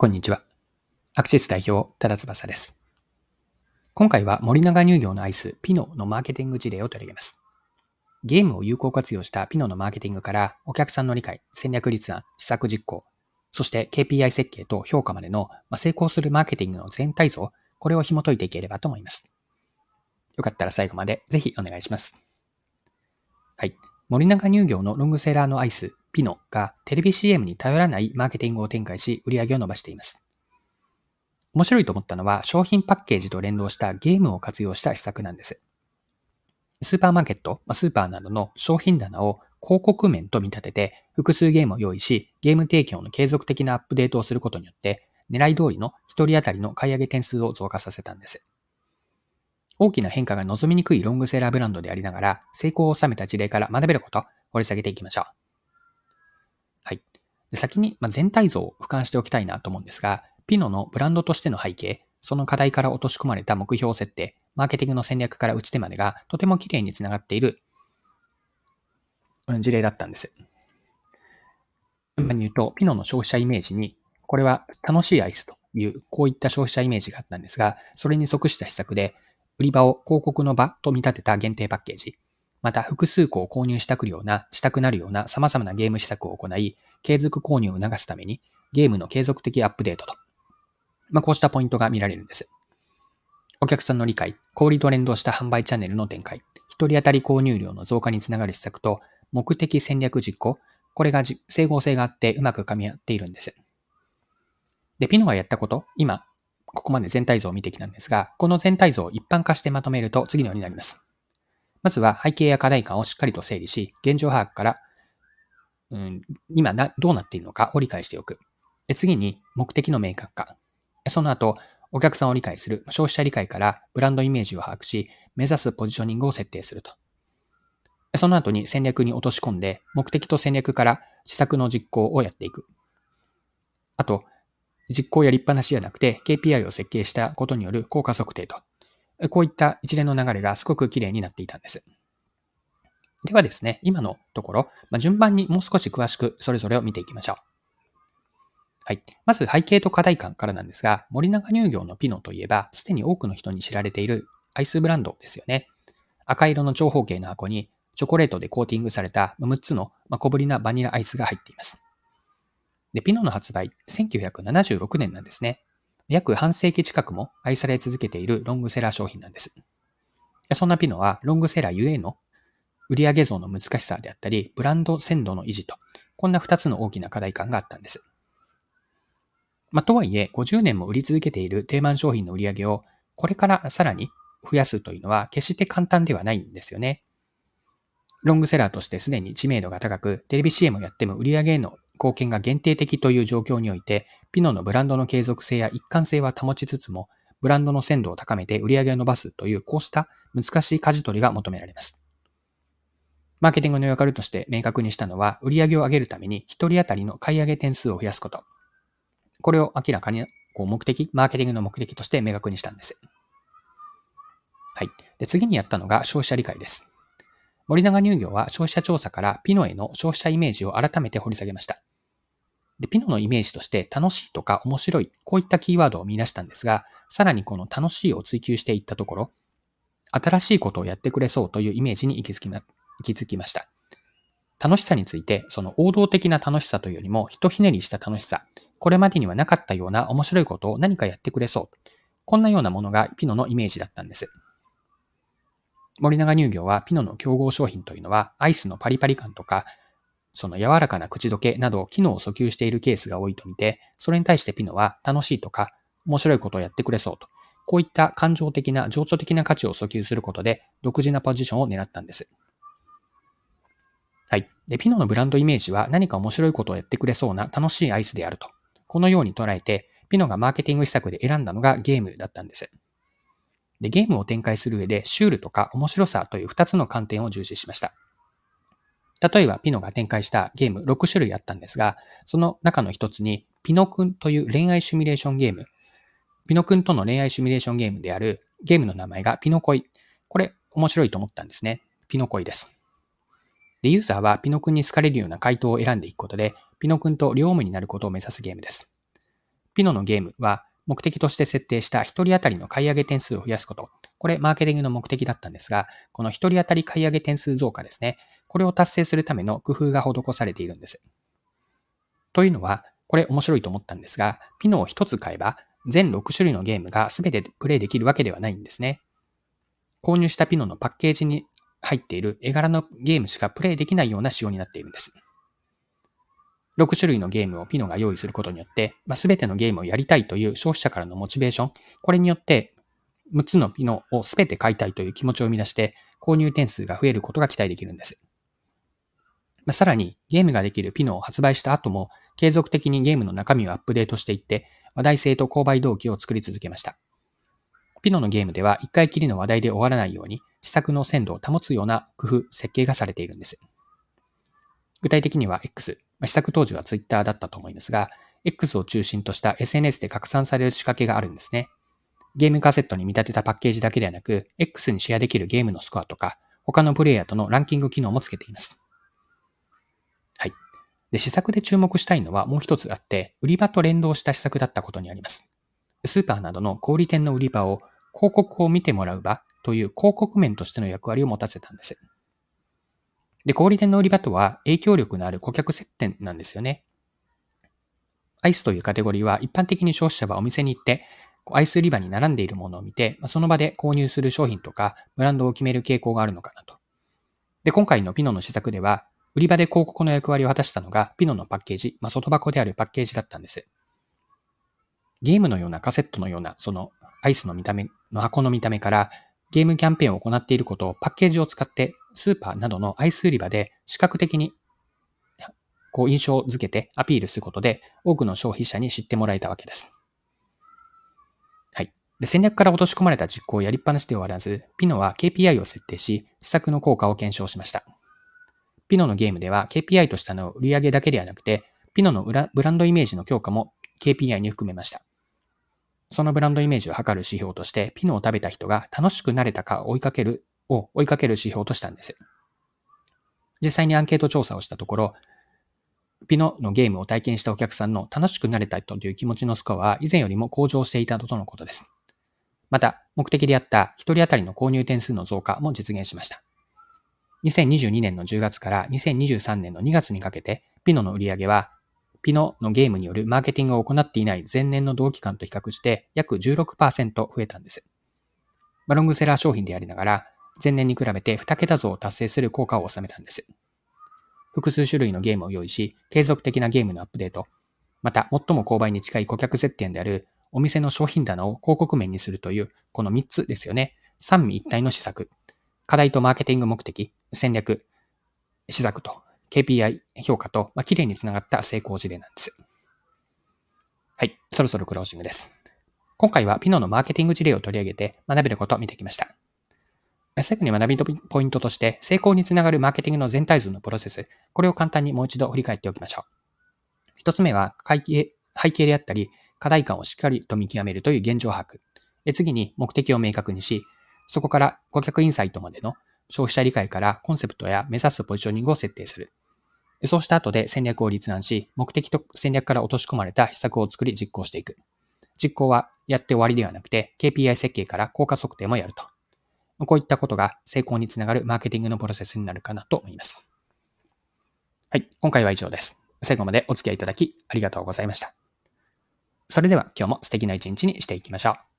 こんにちは。アクシス代表、多田翼です。今回は森永乳業のアイス、ピノのマーケティング事例を取り上げます。ゲームを有効活用したピノのマーケティングからお客さんの理解、戦略立案、施策実行、そして KPI 設計と評価までの成功するマーケティングの全体像、これを紐解いていければと思います。よかったら最後までぜひお願いします。はい。森永乳業のロングセラーのアイス、ピノがテレビ CM に頼らないマーケティングを展開し、売り上げを伸ばしています。面白いと思ったのは、商品パッケージと連動したゲームを活用した施策なんです。スーパーマーケット、スーパーなどの商品棚を広告面と見立てて、複数ゲームを用意し、ゲーム提供の継続的なアップデートをすることによって、狙い通りの1人当たりの買い上げ点数を増加させたんです。大きな変化が望みにくいロングセラーブランドでありながら、成功を収めた事例から学べること、掘り下げていきましょう。で先に、ま全体像を俯瞰しておきたいなと思うんですが、ピノのブランドとしての背景、その課題から落とし込まれた目標設定、マーケティングの戦略から打ち手までがとても綺麗につながっている事例だったんです。順番に言うと、ピノの消費者イメージに、これは楽しいアイスという、こういった消費者イメージがあったんですが、それに即した施策で、売り場を広告の場と見立てた限定パッケージ、また複数個を購入したくるような、したくなるような様々なゲーム施策を行い、継続購入を促すために、ゲームの継続的アップデートと、まあ、こうしたポイントが見られるんです。お客さんの理解、小売と連動した販売チャンネルの展開、一人当たり購入量の増加につながる施策と、目的戦略実行、これが整合性があってうまく噛み合っているんです。で、ピノがやったこと、今、ここまで全体像を見てきたんですが、この全体像を一般化してまとめると次のようになります。まずは背景や課題感をしっかりと整理し、現状把握から、うん、今などうなっているのかを理解しておく。次に目的の明確化。その後、お客さんを理解する消費者理解からブランドイメージを把握し、目指すポジショニングを設定すると。その後に戦略に落とし込んで、目的と戦略から施策の実行をやっていく。あと、実行やりっぱなしじゃなくて KPI を設計したことによる効果測定と。こういった一連の流れがすごく綺麗になっていたんです。ではですね、今のところ、まあ、順番にもう少し詳しくそれぞれを見ていきましょう。はい。まず背景と課題感からなんですが、森永乳業のピノといえば、すでに多くの人に知られているアイスブランドですよね。赤色の長方形の箱にチョコレートでコーティングされた6つの小ぶりなバニラアイスが入っています。で、ピノの発売、1976年なんですね。約半世紀近くも愛され続けているロングセラー商品なんです。そんなピノはロングセラーゆえの売上増の難しさであったり、ブランド鮮度の維持と、こんな二つの大きな課題感があったんです。まあ、とはいえ、50年も売り続けている定番商品の売り上げを、これからさらに増やすというのは決して簡単ではないんですよね。ロングセラーとしてすでに知名度が高く、テレビ CM をやっても売り上げへの貢献が限定的という状況において、ピノのブランドの継続性や一貫性は保ちつつも、ブランドの鮮度を高めて売り上げを伸ばすという、こうした難しい舵取りが求められます。マーケティングの役割として明確にしたのは、売り上げを上げるために一人当たりの買い上げ点数を増やすこと。これを明らかにこう目的、マーケティングの目的として明確にしたんです。はい。で次にやったのが消費者理解です。森永乳業は消費者調査からピノへの消費者イメージを改めて掘り下げました。で、ピノのイメージとして楽しいとか面白い、こういったキーワードを見出したんですが、さらにこの楽しいを追求していったところ、新しいことをやってくれそうというイメージに行き着きな行き着きました。楽しさについて、その王道的な楽しさというよりも、ひとひねりした楽しさ、これまでにはなかったような面白いことを何かやってくれそう。こんなようなものがピノのイメージだったんです。森永乳業はピノの競合商品というのは、アイスのパリパリ感とか、その柔らかな口どけなど機能を訴求しているケースが多いと見て、それに対してピノは楽しいとか面白いことをやってくれそうと、こういった感情的な情緒的な価値を訴求することで独自なポジションを狙ったんです。はい。で、ピノのブランドイメージは何か面白いことをやってくれそうな楽しいアイスであると。このように捉えて、ピノがマーケティング施策で選んだのがゲームだったんです。で、ゲームを展開する上でシュールとか面白さという2つの観点を重視しました。例えば、ピノが展開したゲーム6種類あったんですが、その中の一つに、ピノくんという恋愛シミュレーションゲーム、ピノくんとの恋愛シミュレーションゲームであるゲームの名前がピノ恋。これ、面白いと思ったんですね。ピノ恋です。で、ユーザーはピノくんに好かれるような回答を選んでいくことで、ピノくんと両思いになることを目指すゲームです。ピノのゲームは目的として設定した1人当たりの買い上げ点数を増やすこと。これ、マーケティングの目的だったんですが、この1人当たり買い上げ点数増加ですね。これを達成するための工夫が施されているんです。というのは、これ面白いと思ったんですが、ピノを1つ買えば、全6種類のゲームが全てプレイできるわけではないんですね。購入したピノのパッケージに入っている絵柄のゲームしかプレイできないような仕様になっているんです。6種類のゲームをピノが用意することによって、まあ、全てのゲームをやりたいという消費者からのモチベーション、これによって6つのピノを全て買いたいという気持ちを生み出して、購入点数が増えることが期待できるんです。まあ、さらに、ゲームができるピノを発売した後も、継続的にゲームの中身をアップデートしていって、話題性と購買動機を作り続けました。ピノのゲームでは一回きりの話題で終わらないように、施策の鮮度を保つような工夫、設計がされているんです。具体的には X、ま、試作当時は Twitter だったと思いますが、X を中心とした SNS で拡散される仕掛けがあるんですね。ゲームカセットに見立てたパッケージだけではなく、X にシェアできるゲームのスコアとか、他のプレイヤーとのランキング機能もつけています。で、施策で注目したいのはもう一つあって、売り場と連動した施策だったことにあります。スーパーなどの小売店の売り場を広告を見てもらう場という広告面としての役割を持たせたんです。で、小売店の売り場とは影響力のある顧客接点なんですよね。アイスというカテゴリーは一般的に消費者はお店に行って、アイス売り場に並んでいるものを見て、その場で購入する商品とかブランドを決める傾向があるのかなと。で、今回のピノの施策では、売り場で広告の役割を果たしたのがピノのパッケージ、まあ、外箱であるパッケージだったんです。ゲームのようなカセットのような、そのアイスの見た目の箱の見た目からゲームキャンペーンを行っていることをパッケージを使ってスーパーなどのアイス売り場で視覚的にこう印象づけてアピールすることで多くの消費者に知ってもらえたわけです。はい。で戦略から落とし込まれた実行をやりっぱなしで終わらず、ピノは KPI を設定し、施策の効果を検証しました。ピノのゲームでは KPI としたの売上だけではなくて、ピノのブランドイメージの強化も KPI に含めました。そのブランドイメージを測る指標として、ピノを食べた人が楽しくなれたか追いかける、を追いかける指標としたんです。実際にアンケート調査をしたところ、ピノのゲームを体験したお客さんの楽しくなれたという気持ちのスコアは以前よりも向上していたとのことです。また、目的であった1人当たりの購入点数の増加も実現しました。2022年の10月から2023年の2月にかけて、ピノの売り上げはピノのゲームによるマーケティングを行っていない前年の同期間と比較して約16%増えたんです。まロングセラー商品でありながら、前年に比べて2桁増を達成する効果を収めたんです。複数種類のゲームを用意し、継続的なゲームのアップデート、また最も購買に近い顧客接点であるお店の商品棚を広告面にするという、この3つですよね。三位一体の施策。課題とマーケティング目的、戦略、施策と KPI 評価と、まあ、綺麗につながった成功事例なんです。はい。そろそろクロージングです。今回はピノのマーケティング事例を取り上げて学べることを見てきました。最後に学びのポイントとして、成功につながるマーケティングの全体像のプロセス、これを簡単にもう一度振り返っておきましょう。一つ目は背景、背景であったり、課題感をしっかりと見極めるという現状把握。次に目的を明確にし、そこから顧客インサイトまでの消費者理解からコンセプトや目指すポジショニングを設定する。そうした後で戦略を立案し、目的と戦略から落とし込まれた施策を作り実行していく。実行はやって終わりではなくて、KPI 設計から効果測定もやると。こういったことが成功につながるマーケティングのプロセスになるかなと思います。はい、今回は以上です。最後までお付き合いいただきありがとうございました。それでは今日も素敵な一日にしていきましょう。